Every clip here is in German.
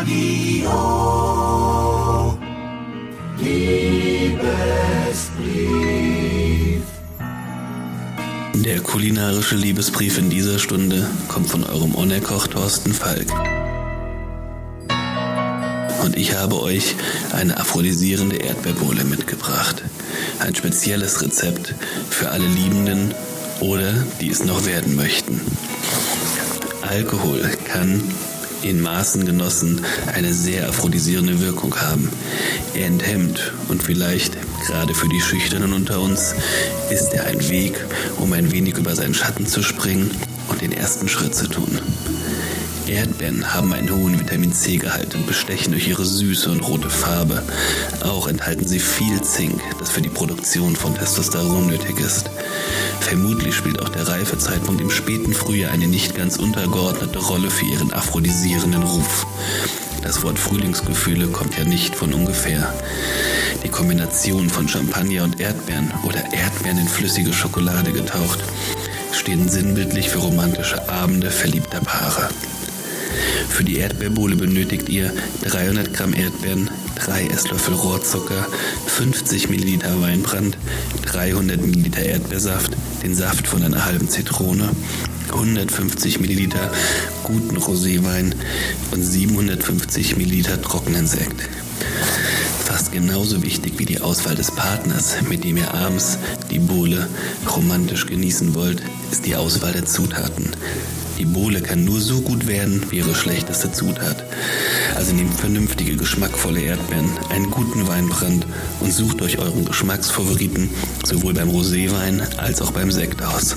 Radio. Liebesbrief. Der kulinarische Liebesbrief in dieser Stunde kommt von eurem Onerkoch Thorsten Falk. Und ich habe euch eine aphrodisierende Erdbeerbohle mitgebracht. Ein spezielles Rezept für alle Liebenden oder die es noch werden möchten. Alkohol kann in Maßen genossen eine sehr aphrodisierende Wirkung haben. Er enthemmt und vielleicht gerade für die Schüchternen unter uns ist er ein Weg, um ein wenig über seinen Schatten zu springen und den ersten Schritt zu tun. Erdbeeren haben einen hohen Vitamin C-Gehalt und bestechen durch ihre Süße und rote Farbe. Auch enthalten sie viel Zink, das für die Produktion von Testosteron nötig ist. Vermutlich spielt auch der Reifezeitpunkt im späten Frühjahr eine nicht ganz untergeordnete Rolle für ihren aphrodisierenden Ruf. Das Wort Frühlingsgefühle kommt ja nicht von ungefähr. Die Kombination von Champagner und Erdbeeren oder Erdbeeren in flüssige Schokolade getaucht stehen sinnbildlich für romantische Abende verliebter Paare. Für die Erdbeerbohle benötigt ihr 300 Gramm Erdbeeren, 3 Esslöffel Rohrzucker, 50 Milliliter Weinbrand, 300 Milliliter Erdbeersaft, den Saft von einer halben Zitrone, 150 Milliliter guten Roséwein und 750 Milliliter trockenen Sekt. Fast genauso wichtig wie die Auswahl des Partners, mit dem ihr abends die Bohle romantisch genießen wollt, ist die Auswahl der Zutaten. Die Bohle kann nur so gut werden wie ihre schlechteste Zutat. Also nehmt vernünftige, geschmackvolle Erdbeeren, einen guten Weinbrand und sucht euch euren Geschmacksfavoriten sowohl beim Roséwein als auch beim Sekt aus.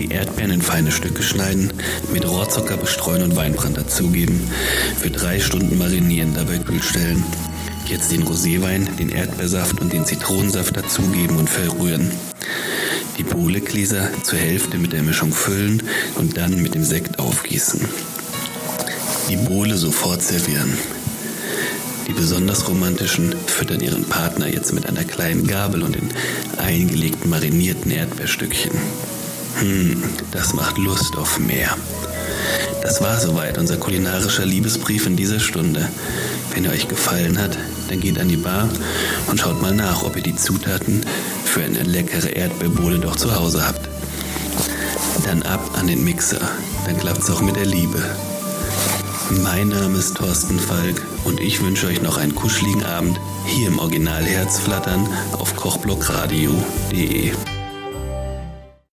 Die Erdbeeren in feine Stücke schneiden, mit Rohrzucker bestreuen und Weinbrand dazugeben. Für drei Stunden marinieren, dabei kühl stellen. Jetzt den Roséwein, den Erdbeersaft und den Zitronensaft dazugeben und verrühren die Bohlegläser zur Hälfte mit der Mischung füllen und dann mit dem Sekt aufgießen. Die Bohle sofort servieren. Die besonders romantischen füttern ihren Partner jetzt mit einer kleinen Gabel und den eingelegten marinierten Erdbeerstückchen. Hm, das macht Lust auf mehr. Das war soweit unser kulinarischer Liebesbrief in dieser Stunde. Wenn er euch gefallen hat, dann geht an die Bar und schaut mal nach, ob ihr die Zutaten für eine leckere Erdbeerbohle doch zu Hause habt. Dann ab an den Mixer, dann klappt's auch mit der Liebe. Mein Name ist Thorsten Falk und ich wünsche euch noch einen kuscheligen Abend hier im Original Herzflattern auf kochblockradio.de.